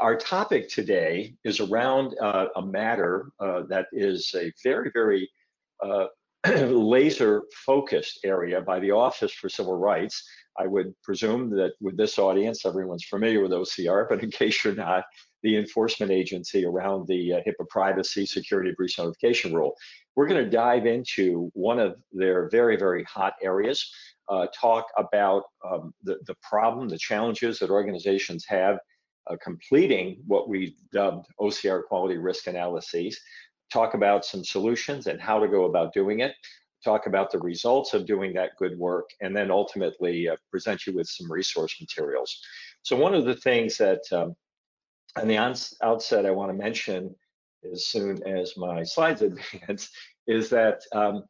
our topic today is around uh, a matter uh, that is a very, very uh, laser focused area by the Office for Civil Rights. I would presume that with this audience, everyone's familiar with OCR, but in case you're not, the enforcement agency around the uh, HIPAA privacy security breach notification rule. We're going to dive into one of their very, very hot areas, uh, talk about um, the, the problem, the challenges that organizations have uh, completing what we dubbed OCR quality risk analyses, talk about some solutions and how to go about doing it, talk about the results of doing that good work, and then ultimately uh, present you with some resource materials. So one of the things that um, on the outset I want to mention as soon as my slides advance is that um,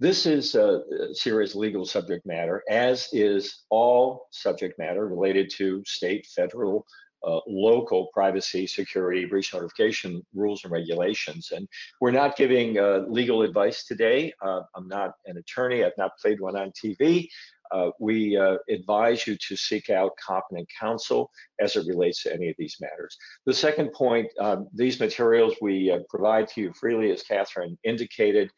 this is a serious legal subject matter, as is all subject matter related to state, federal, uh, local privacy, security, breach notification rules and regulations. And we're not giving uh, legal advice today. Uh, I'm not an attorney. I've not played one on TV. Uh, we uh, advise you to seek out competent counsel as it relates to any of these matters. The second point, um, these materials we uh, provide to you freely, as Catherine indicated.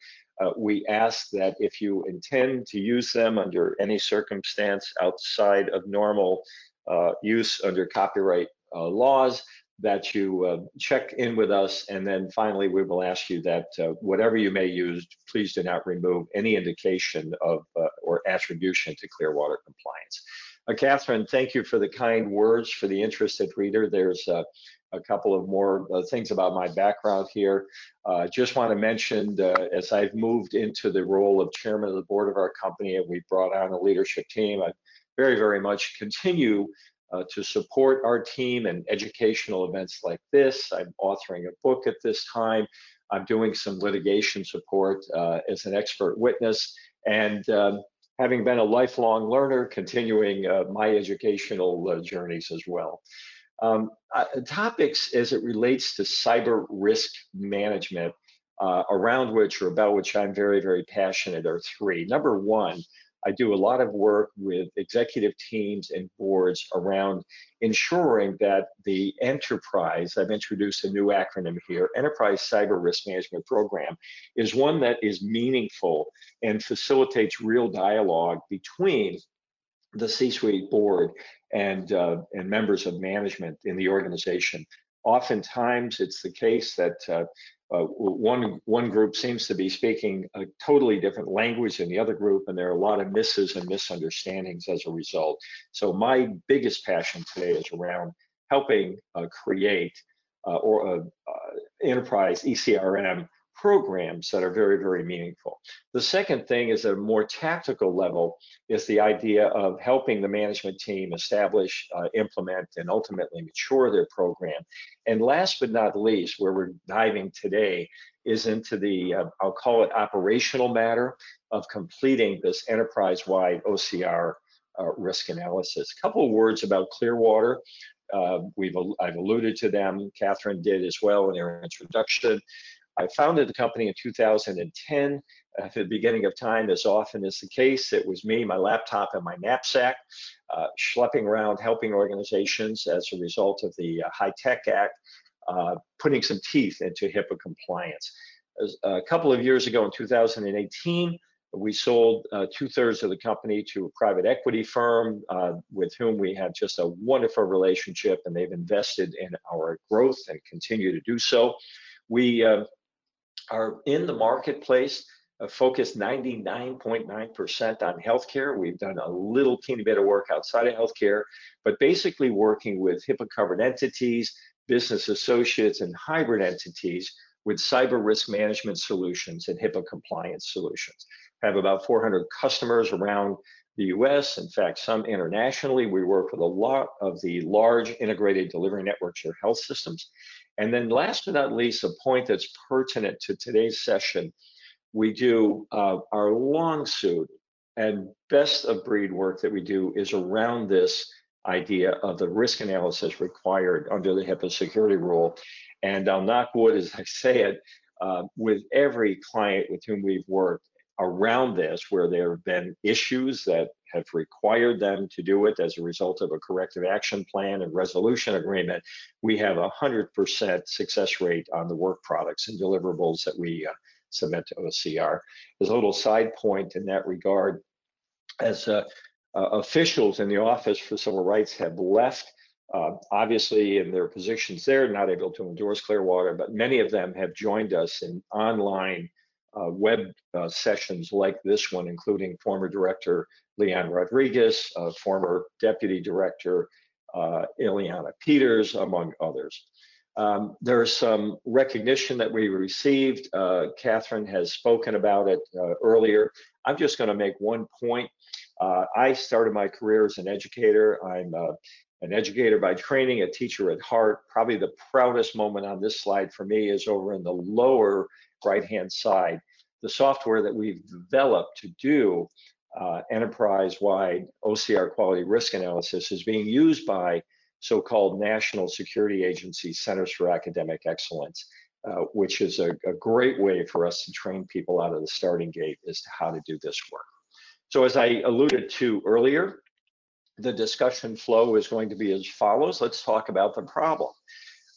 we ask that if you intend to use them under any circumstance outside of normal uh, use under copyright uh, laws that you uh, check in with us. And then finally, we will ask you that uh, whatever you may use, please do not remove any indication of or attribution to Clearwater compliance. Uh, Catherine, thank you for the kind words for the interested reader. There's uh, a couple of more uh, things about my background here. I just want to mention, as I've moved into the role of chairman of the board of our company and we brought on a leadership team, I very, very much continue uh, to support our team and educational events like this. I'm authoring a book at this time. I'm doing some litigation support uh, as an expert witness and um, having been a lifelong learner, continuing uh, my educational uh, journeys as well. Um, uh, topics as it relates to cyber risk management uh, around which or about which I'm very, very passionate are three. Number one, I do a lot of work with executive teams and boards around ensuring that the enterprise, I've introduced a new acronym here, Enterprise Cyber Risk Management Program, is one that is meaningful and facilitates real dialogue between the C-suite board and, uh, and members of management in the organization. Oftentimes, it's the case that uh, uh, one one group seems to be speaking a totally different language than the other group, and there are a lot of misses and misunderstandings as a result. So my biggest passion today is around helping uh, create uh, or uh, uh, enterprise ECRM programs that are very, very meaningful. The second thing is a more tactical level is the idea of helping the management team establish, uh, implement, and ultimately mature their program. And last but not least, where we're diving today is into the, uh, I'll call it operational matter of completing this enterprise-wide OCR uh, risk analysis. A couple of words about Clearwater. Uh, we've I've alluded to them. Catherine did as well in her introduction. I founded the company in 2010. At the beginning of time, as often is the case, it was me, my laptop, and my knapsack, uh, schlepping around helping organizations as a result of the uh, HITECH Act, uh, putting some teeth into HIPAA compliance. As, a couple of years ago in 2018, we sold uh, two thirds of the company to a private equity firm uh, with whom we have just a wonderful relationship, and they've invested in our growth and continue to do so. We uh, are in the marketplace, focused 99.9% on healthcare. We've done a little teeny bit of work outside of healthcare, but basically working with HIPAA covered entities, business associates, and hybrid entities with cyber risk management solutions and HIPAA compliance solutions. Have about 400 customers around the US, in fact, some internationally. We work with a lot of the large integrated delivery networks or health systems. And then last but not least, a point that's pertinent to today's session, we do uh, our long suit and best of breed work that we do is around this idea of the risk analysis required under the HIPAA security rule. And I'll knock wood as I say it, uh, with every client with whom we've worked around this, where there have been issues that have required them to do it as a result of a corrective action plan and resolution agreement, we have a 100% success rate on the work products and deliverables that we uh, submit to OCR. As a little side point in that regard, as uh, uh, officials in the Office for Civil Rights have left uh, obviously, in their positions, they're not able to endorse Clearwater, but many of them have joined us in online uh, web uh, sessions like this one, including former director Leon Rodriguez, uh, former deputy director uh, Iliana Peters, among others. Um, there's some recognition that we received. Uh, Catherine has spoken about it earlier. I'm just going to make one point. I started my career as an educator. I'm an educator by training, a teacher at heart. Probably the proudest moment on this slide for me is over in the lower right-hand side. The software that we've developed to do uh, enterprise-wide OCR quality risk analysis is being used by so-called national security agency centers for academic excellence, uh, which is a, a great way for us to train people out of the starting gate as to how to do this work. So as I alluded to earlier, the discussion flow is going to be as follows. Let's talk about the problem.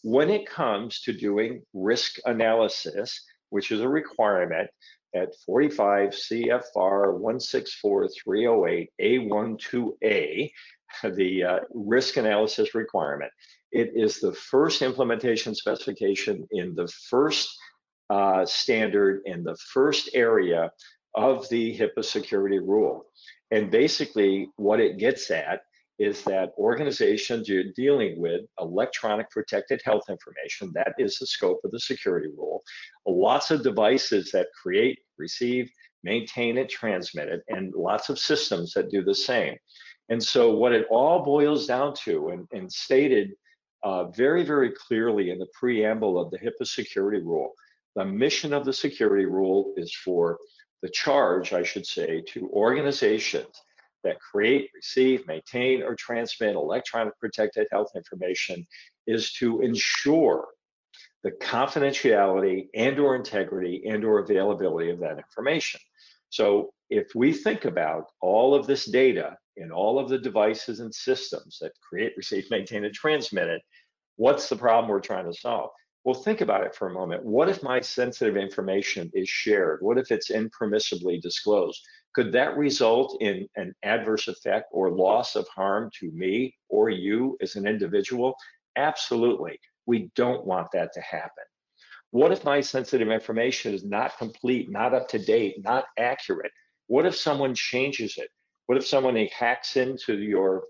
When it comes to doing risk analysis, which is a requirement at 45 CFR 164308 A12A, the uh, risk analysis requirement, it is the first implementation specification in the first uh, standard in the first area of the HIPAA security rule. And basically, what it gets at is that organizations you're dealing with electronic protected health information, that is the scope of the security rule, lots of devices that create, receive, maintain it, transmit it, and lots of systems that do the same. And so what it all boils down to, and, and stated uh, very, very clearly in the preamble of the HIPAA security rule, the mission of the security rule is for the charge, I should say, to organizations that create, receive, maintain, or transmit electronic protected health information is to ensure the confidentiality and or integrity and or availability of that information. So if we think about all of this data in all of the devices and systems that create, receive, maintain, and transmit it, what's the problem we're trying to solve? Well, think about it for a moment. What if my sensitive information is shared? What if it's impermissibly disclosed? Could that result in an adverse effect or loss of harm to me or you as an individual? Absolutely. We don't want that to happen. What if my sensitive information is not complete, not up to date, not accurate? What if someone changes it? What if someone hacks into your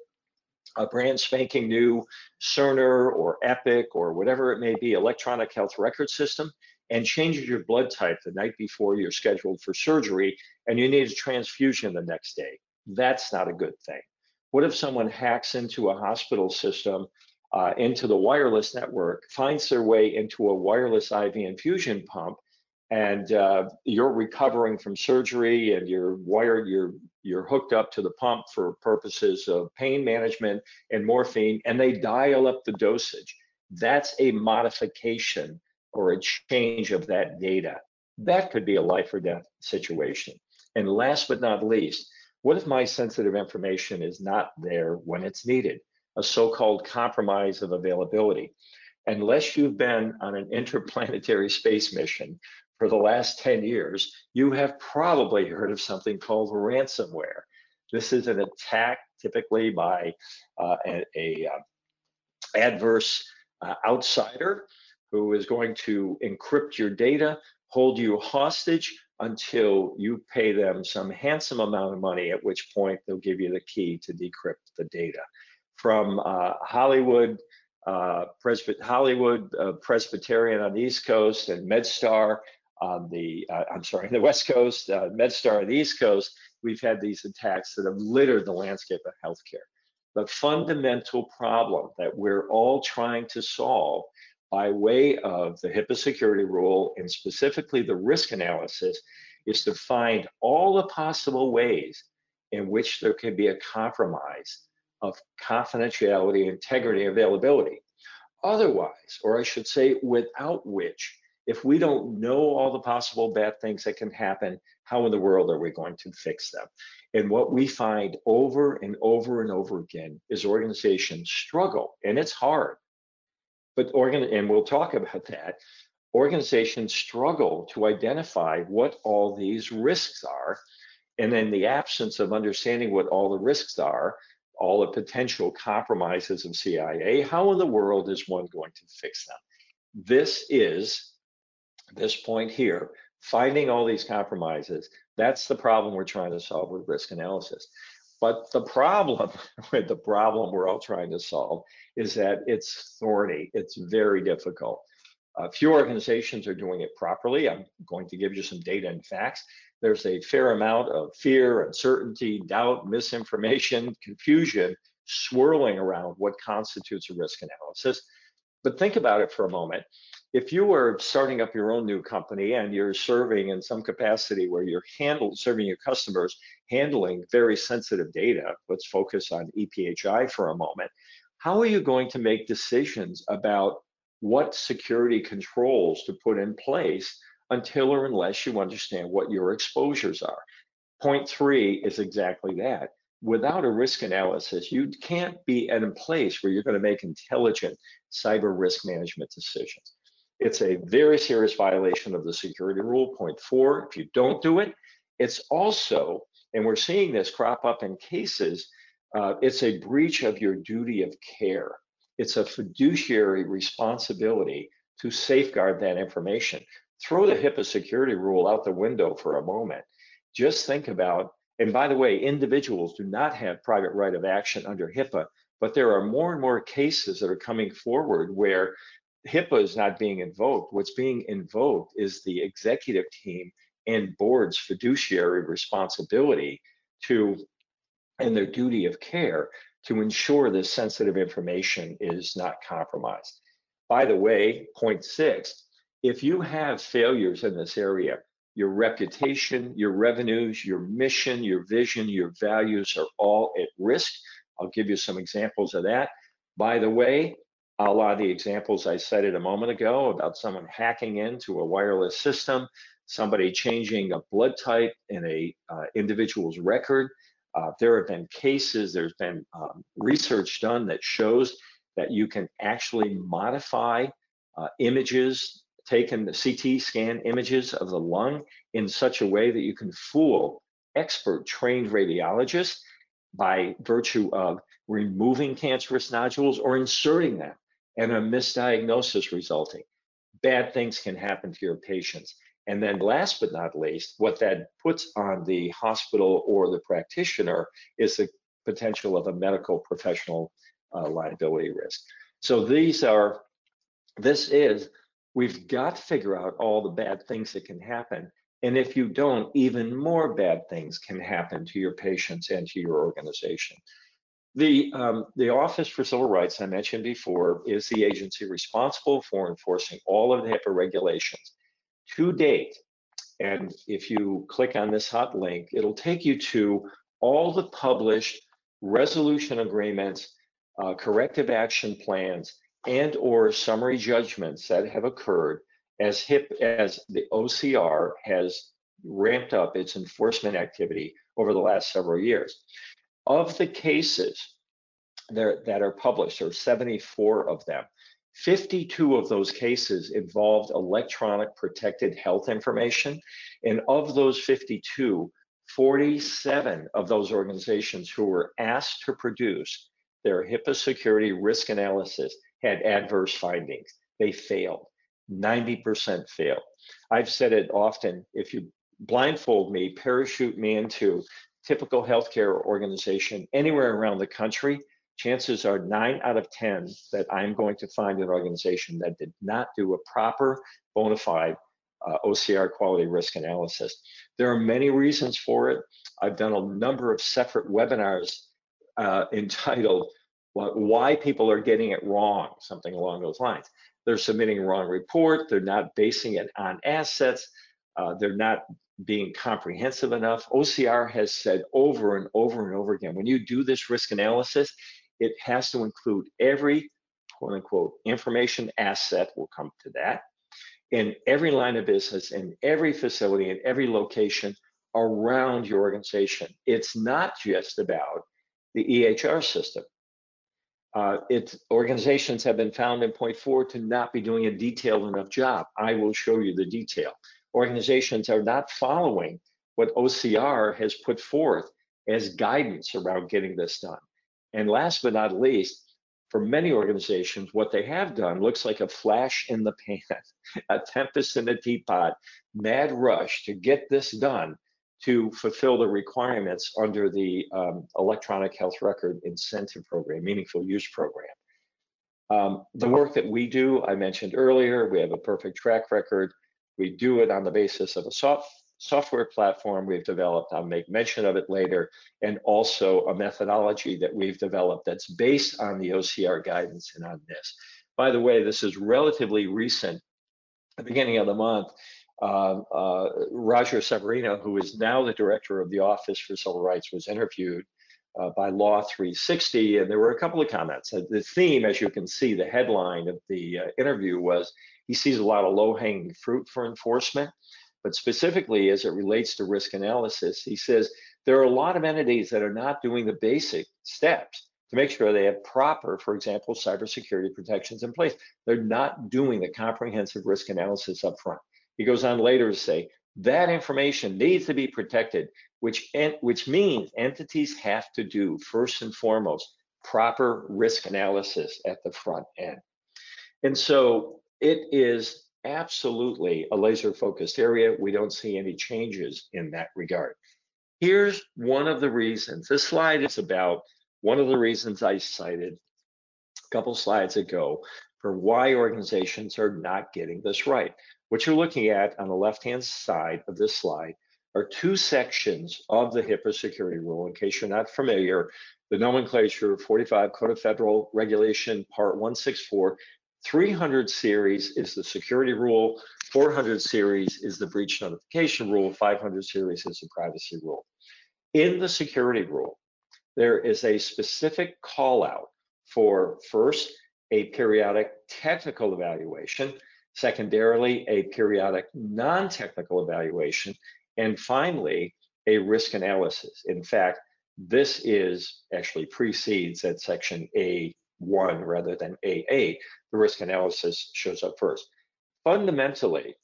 a brand spanking new Cerner or Epic or whatever it may be, electronic health record system, and changes your blood type the night before you're scheduled for surgery and you need a transfusion the next day. That's not a good thing. What if someone hacks into a hospital system, uh, into the wireless network, finds their way into a wireless IV infusion pump, and uh, you're recovering from surgery and you're wired, you're you're hooked up to the pump for purposes of pain management and morphine, and they dial up the dosage. That's a modification or a change of that data. That could be a life or death situation. And last but not least, what if my sensitive information is not there when it's needed? A so-called compromise of availability. Unless you've been on an interplanetary space mission for the last 10 years, you have probably heard of something called ransomware. This is an attack typically by uh, a, a uh, adverse uh, outsider who is going to encrypt your data, hold you hostage until you pay them some handsome amount of money, at which point they'll give you the key to decrypt the data. From uh, Hollywood, uh, Presby Hollywood uh, Presbyterian on the East Coast and MedStar on the, uh, I'm sorry, the West Coast, uh, MedStar on the East Coast, we've had these attacks that have littered the landscape of healthcare. The fundamental problem that we're all trying to solve by way of the HIPAA security rule and specifically the risk analysis is to find all the possible ways in which there can be a compromise of confidentiality, integrity, availability. Otherwise, or I should say without which, If we don't know all the possible bad things that can happen, how in the world are we going to fix them? And what we find over and over and over again is organizations struggle, and it's hard. But organ, and we'll talk about that. Organizations struggle to identify what all these risks are, and then the absence of understanding what all the risks are, all the potential compromises of CIA, how in the world is one going to fix them? This is this point here, finding all these compromises, that's the problem we're trying to solve with risk analysis. But the problem with the problem we're all trying to solve is that it's thorny, it's very difficult. A few organizations are doing it properly. I'm going to give you some data and facts. There's a fair amount of fear, uncertainty, doubt, misinformation, confusion swirling around what constitutes a risk analysis. But think about it for a moment if you were starting up your own new company and you're serving in some capacity where you're handle, serving your customers, handling very sensitive data, let's focus on EPHI for a moment, how are you going to make decisions about what security controls to put in place until or unless you understand what your exposures are? Point three is exactly that. Without a risk analysis, you can't be at a place where you're going to make intelligent cyber risk management decisions. It's a very serious violation of the security rule, point four. If you don't do it, it's also, and we're seeing this crop up in cases, uh, it's a breach of your duty of care. It's a fiduciary responsibility to safeguard that information. Throw the HIPAA security rule out the window for a moment. Just think about, and by the way, individuals do not have private right of action under HIPAA, but there are more and more cases that are coming forward where HIPAA is not being invoked. What's being invoked is the executive team and board's fiduciary responsibility to, and their duty of care to ensure this sensitive information is not compromised. By the way, point six, if you have failures in this area, your reputation, your revenues, your mission, your vision, your values are all at risk. I'll give you some examples of that. By the way, a lot of the examples I cited a moment ago about someone hacking into a wireless system, somebody changing a blood type in a uh, individual's record. Uh, there have been cases, there's been um, research done that shows that you can actually modify uh, images, taken the CT scan images of the lung in such a way that you can fool expert trained radiologists by virtue of removing cancerous nodules or inserting them and a misdiagnosis resulting. Bad things can happen to your patients. And then last but not least, what that puts on the hospital or the practitioner is the potential of a medical professional uh, liability risk. So these are, this is, we've got to figure out all the bad things that can happen. And if you don't, even more bad things can happen to your patients and to your organization. The, um, the Office for Civil Rights I mentioned before is the agency responsible for enforcing all of the HIPAA regulations. To date, and if you click on this hot link, it'll take you to all the published resolution agreements, uh, corrective action plans, and or summary judgments that have occurred as HIP as the OCR has ramped up its enforcement activity over the last several years. Of the cases there, that are published, there are 74 of them. 52 of those cases involved electronic protected health information. And of those 52, 47 of those organizations who were asked to produce their HIPAA security risk analysis had adverse findings. They failed. 90% failed. I've said it often if you blindfold me, parachute me into typical healthcare organization anywhere around the country, chances are nine out of 10 that I'm going to find an organization that did not do a proper bona fide uh, OCR quality risk analysis. There are many reasons for it. I've done a number of separate webinars uh, entitled Why People Are Getting It Wrong, something along those lines. They're submitting a wrong report, they're not basing it on assets, uh, they're not being comprehensive enough. OCR has said over and over and over again, when you do this risk analysis, it has to include every quote unquote information asset, we'll come to that. in every line of business, in every facility, in every location around your organization. It's not just about the EHR system. Uh, it's organizations have been found in point four to not be doing a detailed enough job. I will show you the detail. Organizations are not following what OCR has put forth as guidance around getting this done. And last but not least, for many organizations, what they have done looks like a flash in the pan, a tempest in a teapot, mad rush to get this done to fulfill the requirements under the um, electronic health record incentive program, meaningful use program. Um, the work that we do, I mentioned earlier, we have a perfect track record. We do it on the basis of a soft, software platform we've developed. I'll make mention of it later, and also a methodology that we've developed that's based on the OCR guidance and on this. By the way, this is relatively recent. the beginning of the month, uh, uh, Roger Severino, who is now the director of the Office for Civil Rights, was interviewed uh, by Law 360, and there were a couple of comments. Uh, the theme, as you can see, the headline of the uh, interview was he sees a lot of low-hanging fruit for enforcement, but specifically as it relates to risk analysis, he says there are a lot of entities that are not doing the basic steps to make sure they have proper, for example, cybersecurity protections in place. They're not doing the comprehensive risk analysis up front. He goes on later to say that information needs to be protected, which, which means entities have to do first and foremost proper risk analysis at the front end. And so it is absolutely a laser focused area. We don't see any changes in that regard. Here's one of the reasons. This slide is about one of the reasons I cited a couple slides ago for why organizations are not getting this right. What you're looking at on the left-hand side of this slide are two sections of the HIPAA security rule. In case you're not familiar, the nomenclature 45 Code of Federal Regulation Part 164, 300 series is the security rule, 400 series is the breach notification rule, 500 series is the privacy rule. In the security rule, there is a specific call out for first, a periodic technical evaluation, secondarily, a periodic non-technical evaluation, and finally, a risk analysis. In fact, this is actually precedes at section A1 rather than A8. The risk analysis shows up first. Fundamentally,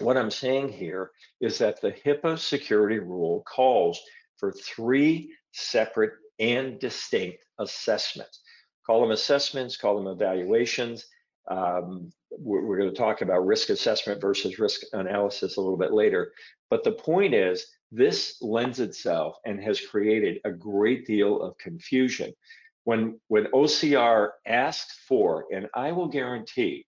what I'm saying here is that the HIPAA security rule calls for three separate and distinct assessments. Call them assessments, call them evaluations. Um, we're, we're going to talk about risk assessment versus risk analysis a little bit later. But the point is, this lends itself and has created a great deal of confusion. When, when OCR asks for, and I will guarantee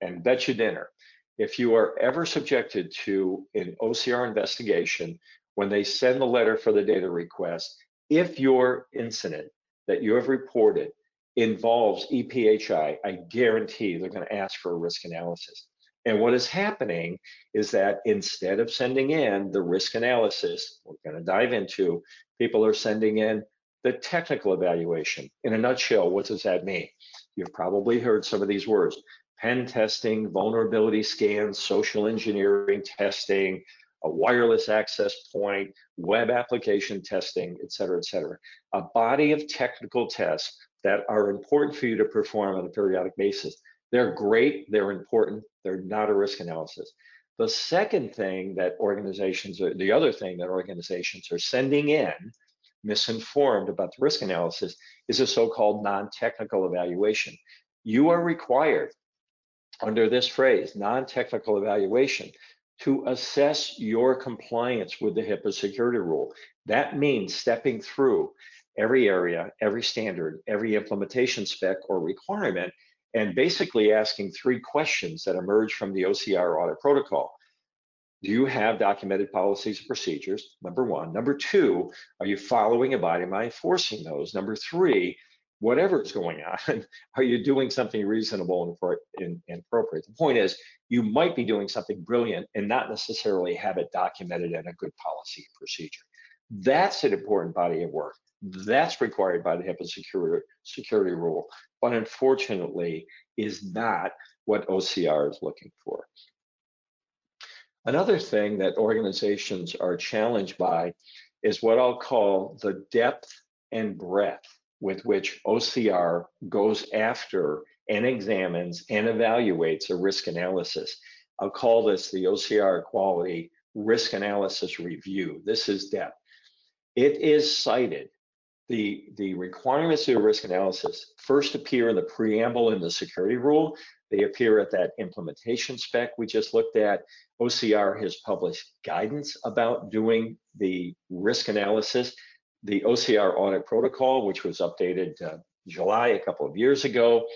and bet you dinner, if you are ever subjected to an OCR investigation, when they send the letter for the data request, if your incident that you have reported involves EPHI, I guarantee they're going to ask for a risk analysis. And what is happening is that instead of sending in the risk analysis, we're going to dive into, people are sending in the technical evaluation. In a nutshell, what does that mean? You've probably heard some of these words pen testing, vulnerability scans, social engineering testing, a wireless access point, web application testing, et cetera, et cetera. A body of technical tests that are important for you to perform on a periodic basis. They're great, they're important, they're not a risk analysis. The second thing that organizations are, the other thing that organizations are sending in, misinformed about the risk analysis, is a so-called non-technical evaluation. You are required under this phrase, non-technical evaluation, to assess your compliance with the HIPAA security rule. That means stepping through every area, every standard, every implementation spec or requirement, and basically asking three questions that emerge from the OCR audit protocol. Do you have documented policies and procedures? Number one. Number two, are you following, abiding by, enforcing those? Number three, whatever is going on, are you doing something reasonable and, appropriate? The point is, you might be doing something brilliant and not necessarily have it documented in a good policy procedure. That's an important body of work. That's required by the HIPAA security, security rule, but unfortunately is not what OCR is looking for. Another thing that organizations are challenged by is what I'll call the depth and breadth with which OCR goes after and examines and evaluates a risk analysis. I'll call this the OCR quality risk analysis review. This is depth. It is cited. The, the requirements of risk analysis first appear in the preamble in the security rule. They appear at that implementation spec we just looked at. OCR has published guidance about doing the risk analysis. The OCR audit protocol, which was updated uh, July a couple of years ago,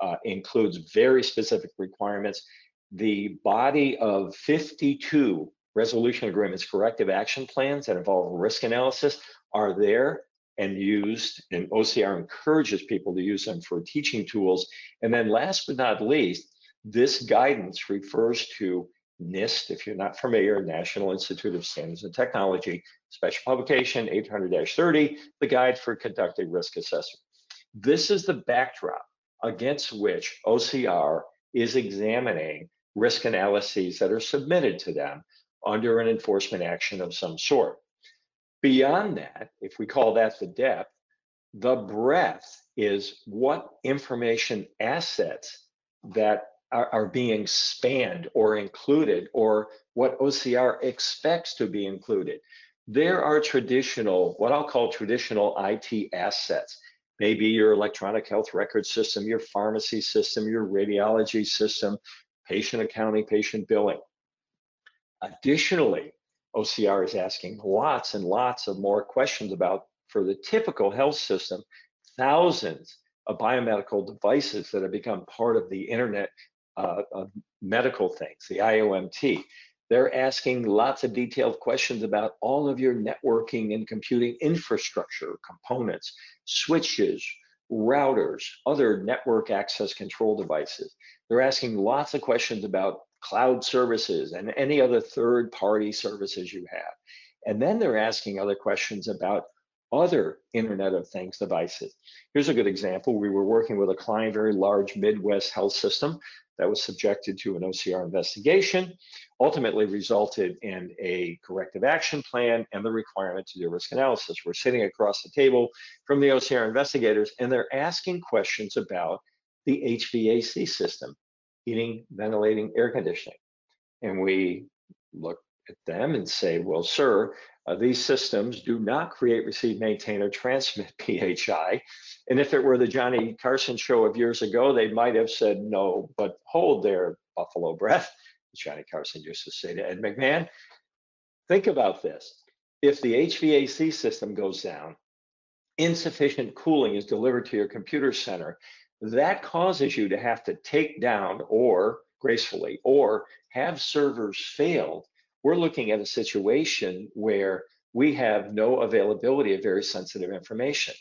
uh, includes very specific requirements. The body of 52 resolution agreements, corrective action plans that involve risk analysis are there and used, and OCR encourages people to use them for teaching tools. And then last but not least, this guidance refers to NIST, if you're not familiar, National Institute of Standards and Technology, special publication 800-30, the guide for conducting risk assessment. This is the backdrop against which OCR is examining risk analyses that are submitted to them under an enforcement action of some sort. Beyond that, if we call that the depth, the breadth is what information assets that are, are, being spanned or included or what OCR expects to be included. There are traditional, what I'll call traditional IT assets. Maybe your electronic health record system, your pharmacy system, your radiology system, patient accounting, patient billing. Additionally, OCR is asking lots and lots of more questions about, for the typical health system, thousands of biomedical devices that have become part of the Internet uh, of medical things, the IOMT. They're asking lots of detailed questions about all of your networking and computing infrastructure components, switches, routers, other network access control devices. They're asking lots of questions about cloud services and any other third party services you have. And then they're asking other questions about other Internet of Things devices. Here's a good example. We were working with a client, very large Midwest health system that was subjected to an OCR investigation, ultimately resulted in a corrective action plan and the requirement to do risk analysis. We're sitting across the table from the OCR investigators and they're asking questions about the HVAC system heating, ventilating, air conditioning. And we look at them and say, well, sir, uh, these systems do not create, receive, maintain, or transmit PHI. And if it were the Johnny Carson show of years ago, they might have said no, but hold there, Buffalo breath. Johnny Carson used to say to Ed McMahon. Think about this. If the HVAC system goes down, insufficient cooling is delivered to your computer center, that causes you to have to take down or gracefully or have servers failed, we're looking at a situation where we have no availability of very sensitive information.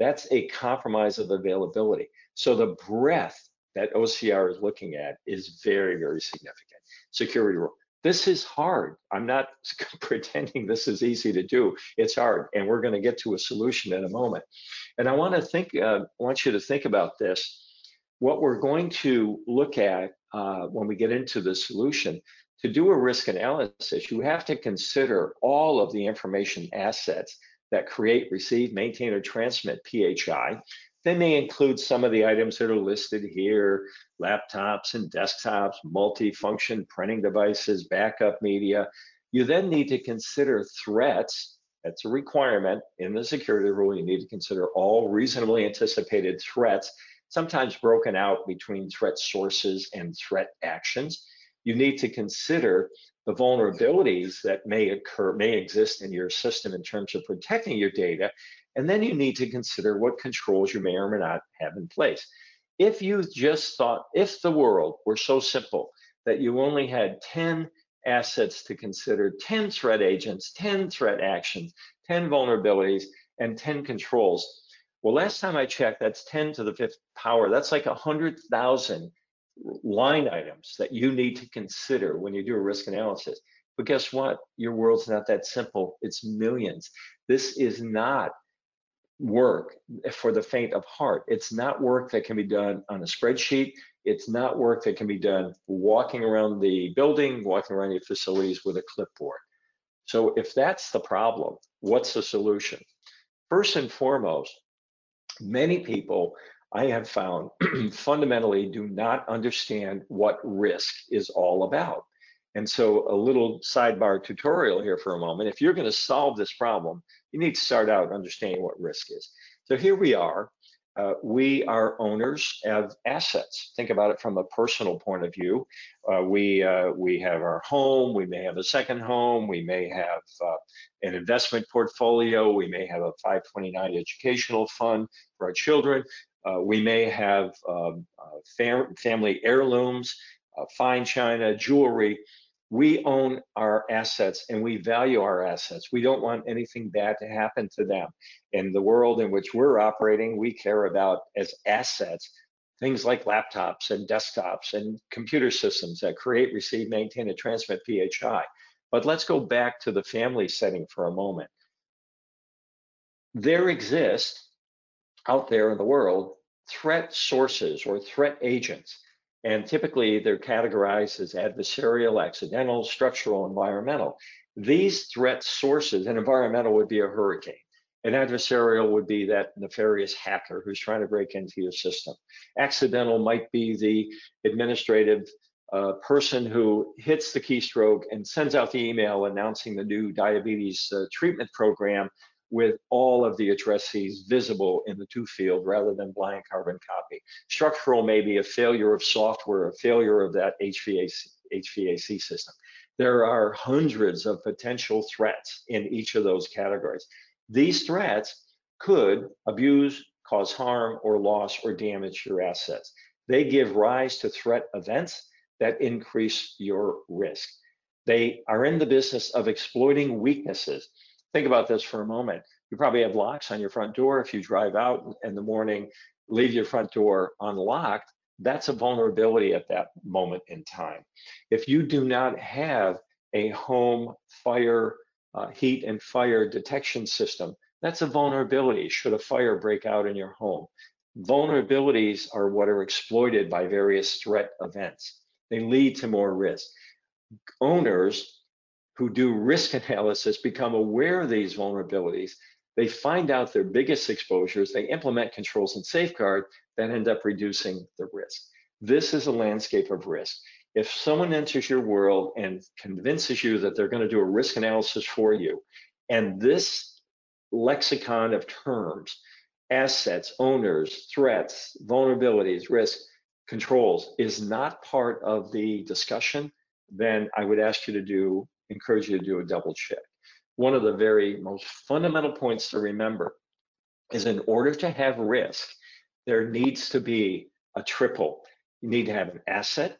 That's a compromise of availability. So the breadth that OCR is looking at is very, very significant. Security rule. This is hard. I'm not pretending this is easy to do. It's hard, and we're going to get to a solution in a moment. And I want to think, uh, want you to think about this. What we're going to look at uh, when we get into the solution, to do a risk analysis, you have to consider all of the information assets that create, receive, maintain, or transmit PHI. They may include some of the items that are listed here, laptops and desktops, multi-function printing devices, backup media. You then need to consider threats. That's a requirement in the security rule. You need to consider all reasonably anticipated threats, sometimes broken out between threat sources and threat actions. You need to consider the vulnerabilities that may occur, may exist in your system in terms of protecting your data, and then you need to consider what controls you may or may not have in place. If you just thought, if the world were so simple that you only had 10 assets to consider, 10 threat agents, 10 threat actions, 10 vulnerabilities, and 10 controls. Well, last time I checked, that's 10 to the fifth power. That's like 100,000 line items that you need to consider when you do a risk analysis. But guess what? Your world's not that simple. It's millions. This is not work for the faint of heart. It's not work that can be done on a spreadsheet. It's not work that can be done walking around the building, walking around your facilities with a clipboard. So if that's the problem, what's the solution? First and foremost, many people I have found fundamentally do not understand what risk is all about. And so a little sidebar tutorial here for a moment. If you're going to solve this problem, you need to start out understanding what risk is. So here we are. Uh, we are owners of assets. Think about it from a personal point of view. Uh, we uh, we have our home. We may have a second home. We may have uh, an investment portfolio. We may have a 529 educational fund for our children. Uh, we may have um, uh, fam family heirlooms, fine china, jewelry we own our assets and we value our assets. We don't want anything bad to happen to them. In the world in which we're operating, we care about as assets things like laptops and desktops and computer systems that create, receive, maintain, and transmit PHI. But let's go back to the family setting for a moment. There exist out there in the world threat sources or threat agents and typically they're categorized as adversarial, accidental, structural, environmental. These threat sources, and environmental would be a hurricane. An adversarial would be that nefarious hacker who's trying to break into your system. Accidental might be the administrative uh, person who hits the keystroke and sends out the email announcing the new diabetes uh, treatment program with all of the addressees visible in the to field rather than blind carbon copy. Structural may be a failure of software, a failure of that HVAC, HVAC system. There are hundreds of potential threats in each of those categories. These threats could abuse, cause harm or loss or damage your assets. They give rise to threat events that increase your risk. They are in the business of exploiting weaknesses think about this for a moment. You probably have locks on your front door. If you drive out in the morning, leave your front door unlocked, that's a vulnerability at that moment in time. If you do not have a home fire, uh, heat and fire detection system, that's a vulnerability should a fire break out in your home. Vulnerabilities are what are exploited by various threat events. They lead to more risk. Owners who do risk analysis become aware of these vulnerabilities. They find out their biggest exposures, they implement controls and safeguard that end up reducing the risk. This is a landscape of risk. If someone enters your world and convinces you that they're going to do a risk analysis for you, and this lexicon of terms, assets, owners, threats, vulnerabilities, risk, controls is not part of the discussion, then I would ask you to do encourage you to do a double check. One of the very most fundamental points to remember is in order to have risk, there needs to be a triple. You need to have an asset,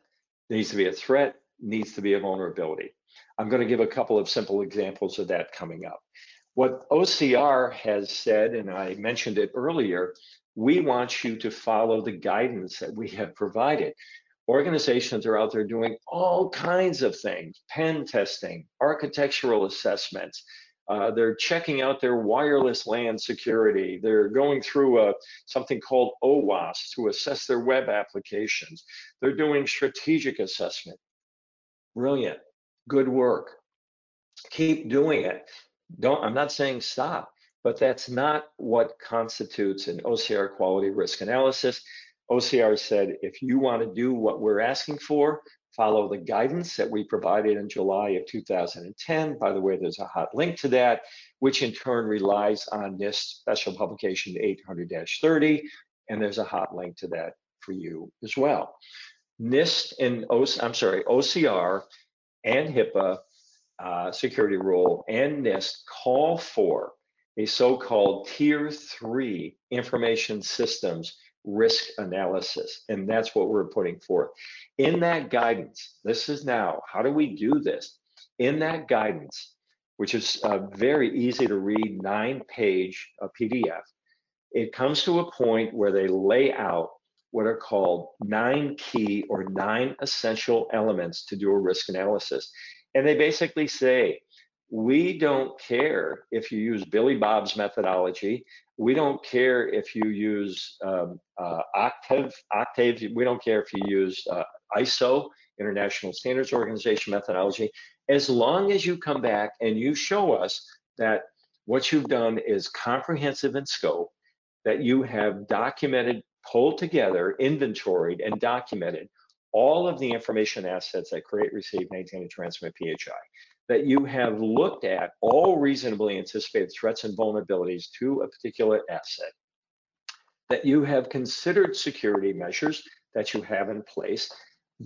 needs to be a threat, needs to be a vulnerability. I'm going to give a couple of simple examples of that coming up. What OCR has said, and I mentioned it earlier, we want you to follow the guidance that we have provided organizations are out there doing all kinds of things pen testing architectural assessments uh, they're checking out their wireless LAN security. They're going through a, something called OWASP to assess their web applications. They're doing strategic assessment. Brilliant. Good work. Keep doing it. Don't, I'm not saying stop, but that's not what constitutes an OCR quality risk analysis. OCR said, if you want to do what we're asking for, follow the guidance that we provided in July of 2010. By the way, there's a hot link to that, which in turn relies on NIST special publication 800-30, and there's a hot link to that for you as well. NIST and o, I'm sorry, OCR and HIPAA uh, security rule and NIST call for a so-called tier three information systems risk analysis. And that's what we're putting forth. In that guidance, this is now, how do we do this? In that guidance, which is a very easy to read nine page uh, PDF, it comes to a point where they lay out what are called nine key or nine essential elements to do a risk analysis. And they basically say, we don't care if you use Billy Bob's methodology We don't care if you use um, uh, Octave, Octave. We don't care if you use uh, ISO, International Standards Organization methodology, as long as you come back and you show us that what you've done is comprehensive in scope, that you have documented, pulled together, inventoried, and documented all of the information assets that create, receive, maintain, and transmit PHI, that you have looked at all reasonably anticipated threats and vulnerabilities to a particular asset, that you have considered security measures that you have in place.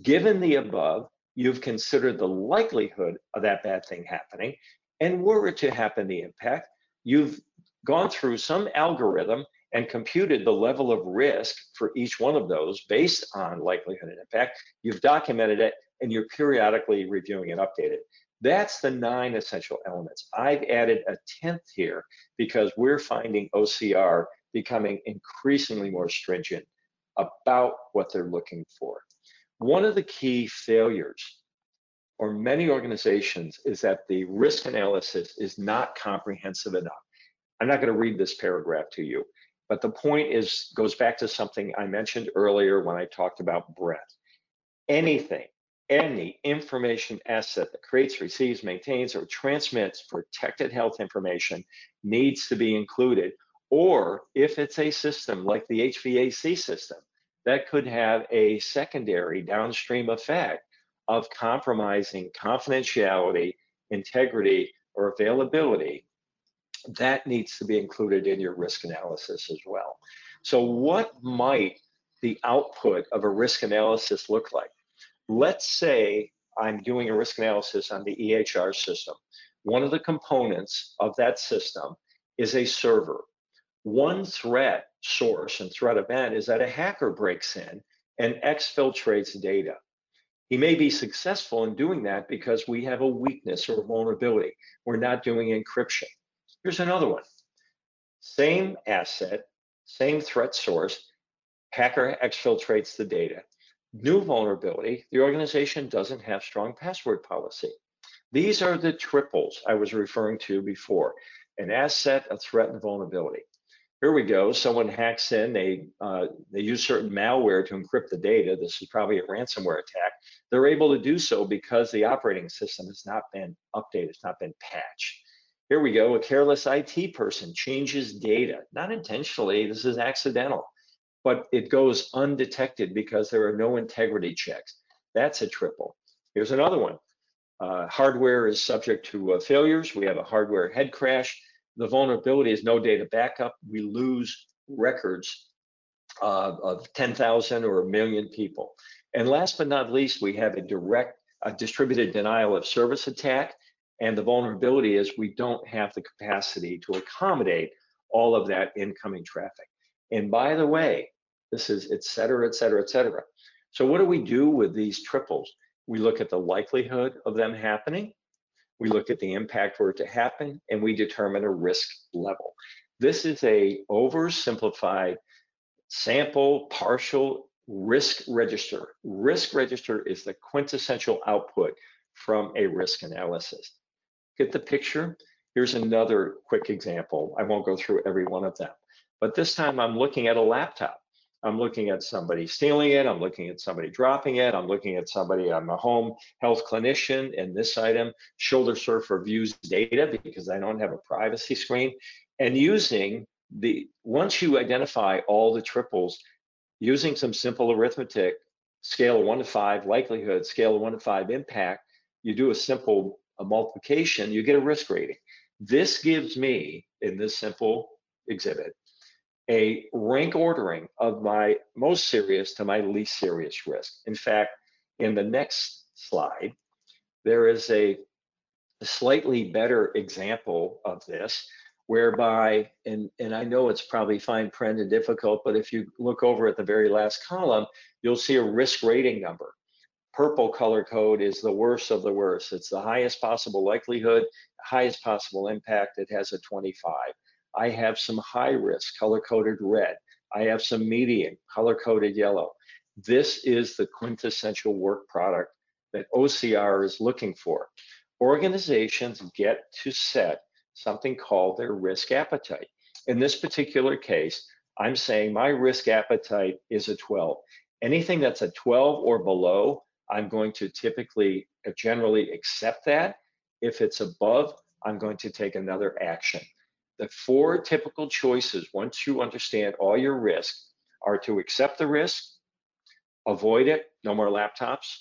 Given the above, you've considered the likelihood of that bad thing happening, and were it to happen the impact, you've gone through some algorithm and computed the level of risk for each one of those based on likelihood and impact. You've documented it and you're periodically reviewing and updated. That's the nine essential elements. I've added a 10th here because we're finding OCR becoming increasingly more stringent about what they're looking for. One of the key failures or many organizations is that the risk analysis is not comprehensive enough. I'm not going to read this paragraph to you, but the point is goes back to something I mentioned earlier when I talked about breadth. Anything any information asset that creates, receives, maintains, or transmits protected health information needs to be included. Or if it's a system like the HVAC system, that could have a secondary downstream effect of compromising confidentiality, integrity, or availability, that needs to be included in your risk analysis as well. So what might the output of a risk analysis look like? Let's say I'm doing a risk analysis on the EHR system. One of the components of that system is a server. One threat source and threat event is that a hacker breaks in and exfiltrates data. He may be successful in doing that because we have a weakness or a vulnerability. We're not doing encryption. Here's another one. Same asset, same threat source, hacker exfiltrates the data. New vulnerability, the organization doesn't have strong password policy. These are the triples I was referring to before, an asset, a threat, and vulnerability. Here we go. Someone hacks in. They uh, they use certain malware to encrypt the data. This is probably a ransomware attack. They're able to do so because the operating system has not been updated, it's not been patched. Here we go. A careless IT person changes data, not intentionally. This is accidental but it goes undetected because there are no integrity checks. That's a triple. Here's another one. Uh, hardware is subject to uh, failures. We have a hardware head crash. The vulnerability is no data backup. We lose records uh, of 10,000 or a million people. And last but not least, we have a direct, a distributed denial of service attack. And the vulnerability is we don't have the capacity to accommodate all of that incoming traffic. And by the way, this is et cetera, et cetera, et cetera. So what do we do with these triples? We look at the likelihood of them happening. We look at the impact were it to happen, and we determine a risk level. This is a oversimplified sample partial risk register. Risk register is the quintessential output from a risk analysis. Get the picture? Here's another quick example. I won't go through every one of them, but this time I'm looking at a laptop. I'm looking at somebody stealing it. I'm looking at somebody dropping it. I'm looking at somebody, I'm a home health clinician, and this item, shoulder surfer views data because I don't have a privacy screen. And using the, once you identify all the triples, using some simple arithmetic, scale of one to five likelihood, scale of one to five impact, you do a simple a multiplication, you get a risk rating. This gives me, in this simple exhibit, a rank ordering of my most serious to my least serious risk. In fact, in the next slide, there is a, slightly better example of this whereby, and, and I know it's probably fine print and difficult, but if you look over at the very last column, you'll see a risk rating number. Purple color code is the worst of the worst. It's the highest possible likelihood, highest possible impact. It has a 25. I have some high risk color coded red. I have some medium color coded yellow. This is the quintessential work product that OCR is looking for. Organizations get to set something called their risk appetite. In this particular case, I'm saying my risk appetite is a 12. Anything that's a 12 or below, I'm going to typically uh, generally accept that. If it's above, I'm going to take another action. The four typical choices, once you understand all your risk, are to accept the risk, avoid it, no more laptops,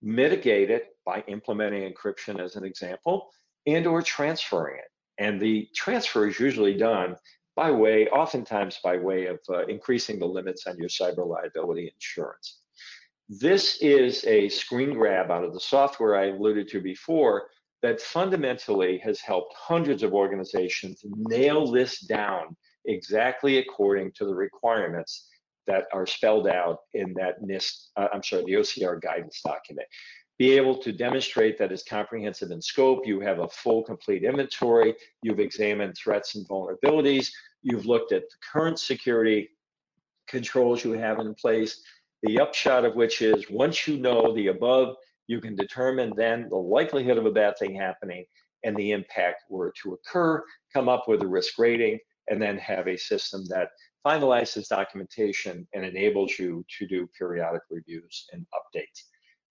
mitigate it by implementing encryption as an example, and or transferring it. And the transfer is usually done by way, oftentimes by way of uh, increasing the limits on your cyber liability insurance. This is a screen grab out of the software I alluded to before that fundamentally has helped hundreds of organizations nail this down exactly according to the requirements that are spelled out in that NIST, uh, I'm sorry, the OCR guidance document. Be able to demonstrate that it's comprehensive in scope, you have a full complete inventory, you've examined threats and vulnerabilities, you've looked at the current security controls you have in place, the upshot of which is once you know the above, you can determine then the likelihood of a bad thing happening and the impact were to occur, come up with a risk rating, and then have a system that finalizes documentation and enables you to do periodic reviews and updates.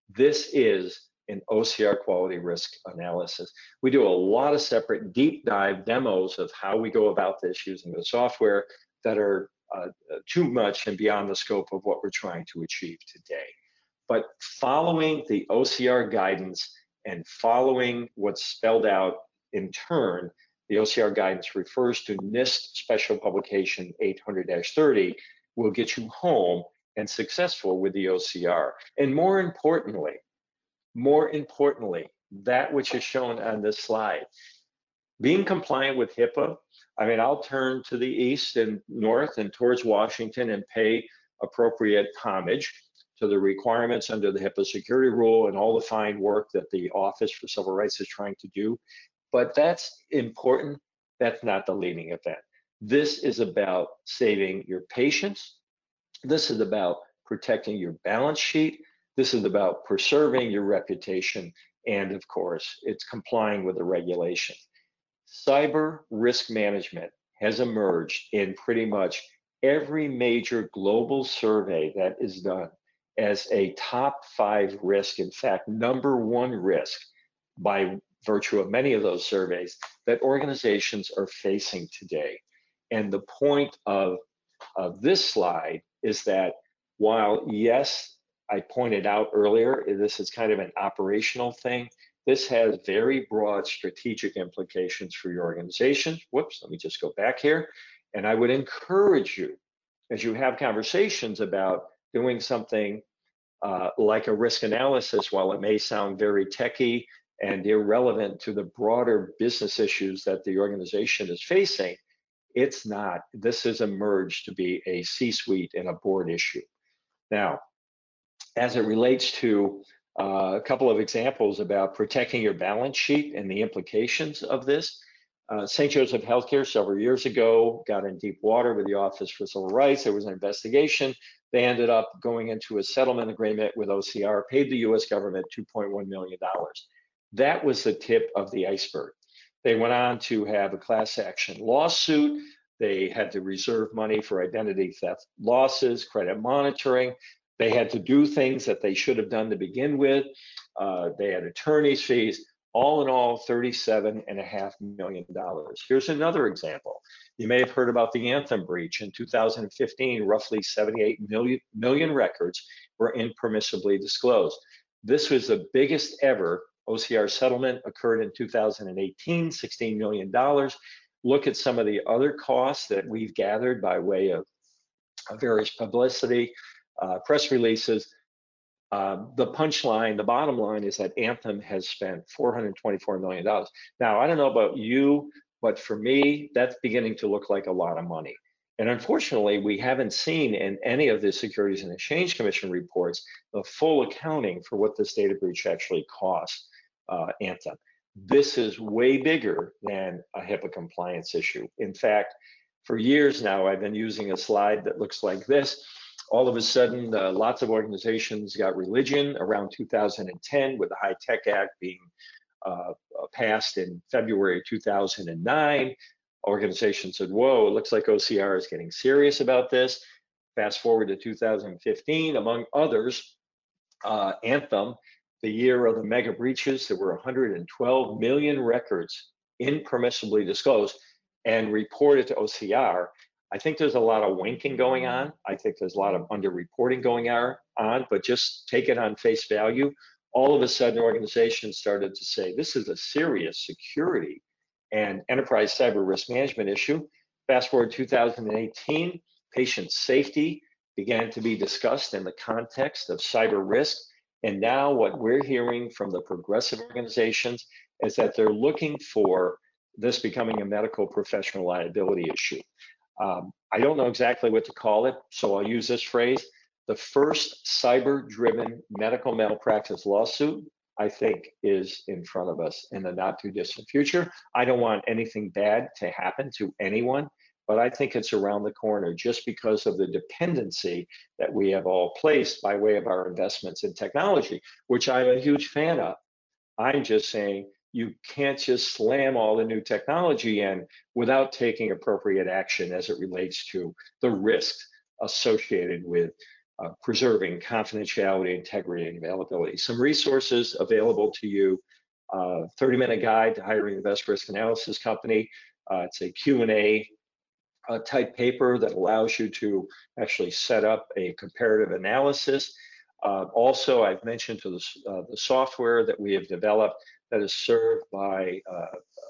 This is an OCR quality risk analysis. We do a lot of separate deep dive demos of how we go about this using the software that are uh, too much and beyond the scope of what we're trying to achieve today. But following the OCR guidance and following what's spelled out in turn, the OCR guidance refers to NIST Special Publication 800-30 will get you home and successful with the OCR. And more importantly, more importantly, that which is shown on this slide, being compliant with HIPAA, I mean, I'll turn to the east and north and towards Washington and pay appropriate homage to the requirements under the HIPAA security rule and all the fine work that the Office for Civil Rights is trying to do. But that's important. That's not the leading event. This is about saving your patients. This is about protecting your balance sheet. This is about preserving your reputation. And of course, it's complying with the regulation. Cyber risk management has emerged in pretty much every major global survey that is done as a top five risk, in fact, number one risk by virtue of many of those surveys that organizations are facing today. And the point of, of this slide is that while, yes, I pointed out earlier, this is kind of an operational thing, this has very broad strategic implications for your organization. Whoops, let me just go back here. And I would encourage you, as you have conversations about doing something uh, like a risk analysis, while it may sound very techy and irrelevant to the broader business issues that the organization is facing, it's not. This has emerged to be a C-suite and a board issue. Now, as it relates to uh, a couple of examples about protecting your balance sheet and the implications of this. Uh, St. Joseph Healthcare several years ago got in deep water with the Office for Civil Rights. There was an investigation. They ended up going into a settlement agreement with OCR, paid the US government $2.1 million. That was the tip of the iceberg. They went on to have a class action lawsuit. They had to reserve money for identity theft losses, credit monitoring. They had to do things that they should have done to begin with. Uh, they had attorney's fees. All in all, $37.5 million. Here's another example. You may have heard about the Anthem breach. In 2015, roughly 78 million, million records were impermissibly disclosed. This was the biggest ever OCR settlement occurred in 2018, $16 million. Look at some of the other costs that we've gathered by way of various publicity, uh, press releases. Uh, the punchline, the bottom line is that Anthem has spent $424 million. Now, I don't know about you, but for me, that's beginning to look like a lot of money. And unfortunately, we haven't seen in any of the Securities and Exchange Commission reports the full accounting for what this data breach actually cost uh, Anthem. This is way bigger than a HIPAA compliance issue. In fact, for years now, I've been using a slide that looks like this all of a sudden, uh, lots of organizations got religion around 2010 with the HITECH Act being uh, uh, passed in February 2009. Organizations said, whoa, it looks like OCR is getting serious about this. Fast forward to 2015, among others, uh, Anthem, the year of the mega breaches, there were 112 million records impermissibly disclosed and reported to OCR. I think there's a lot of winking going on. I think there's a lot of underreporting going on, but just take it on face value. All of a sudden, organizations started to say, this is a serious security and enterprise cyber risk management issue. Fast forward 2018, patient safety began to be discussed in the context of cyber risk. And now what we're hearing from the progressive organizations is that they're looking for this becoming a medical professional liability issue. Um, I don't know exactly what to call it, so I'll use this phrase. The first cyber-driven medical malpractice lawsuit I think is in front of us in the not too distant future. I don't want anything bad to happen to anyone, but I think it's around the corner just because of the dependency that we have all placed by way of our investments in technology, which I'm a huge fan of. I'm just saying you can't just slam all the new technology in without taking appropriate action as it relates to the risks associated with uh, preserving confidentiality, integrity, and availability. Some resources available to you, 30-minute uh, guide to hiring the best risk analysis company. Uh, it's a Q&A uh, type paper that allows you to actually set up a comparative analysis. Uh, also, I've mentioned to the, the software that we have developed that is served by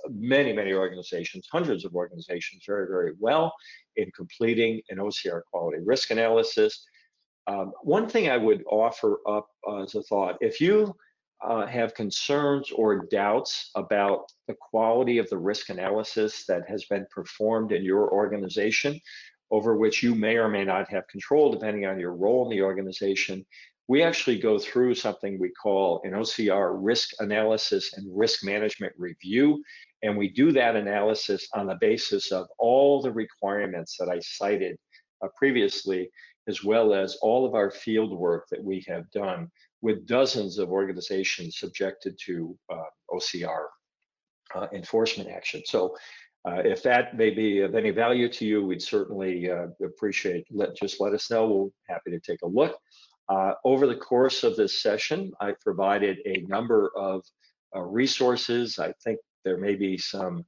many, many organizations, hundreds of organizations very, very well in completing an OCR quality risk analysis. Um, one thing I would offer up uh, as a thought, if you uh, have concerns or doubts about the quality of the risk analysis that has been performed in your organization, over which you may or may not have control depending on your role in the organization, we actually go through something we call an OCR risk analysis and risk management review. And we do that analysis on the basis of all the requirements that I cited uh, previously as well as all of our field work that we have done with dozens of organizations subjected to uh, OCR uh, enforcement action. So uh, if that may be of any value to you, we'd certainly uh, appreciate, let, just let us know. We're happy to take a look. Uh, over the course of this session, I provided a number of uh, resources. I think there may be some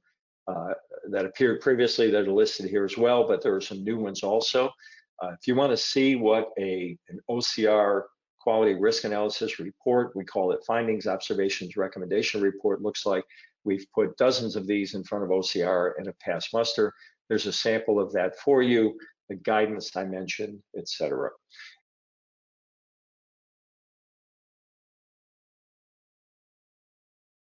that appeared previously that are listed here as well, but there are some new ones also. Uh, if you want to see what a, an OCR quality risk analysis report, we call it findings, observations, recommendation report, looks like we've put dozens of these in front of OCR and have passed muster. There's a sample of that for you, the guidance I mentioned, etc.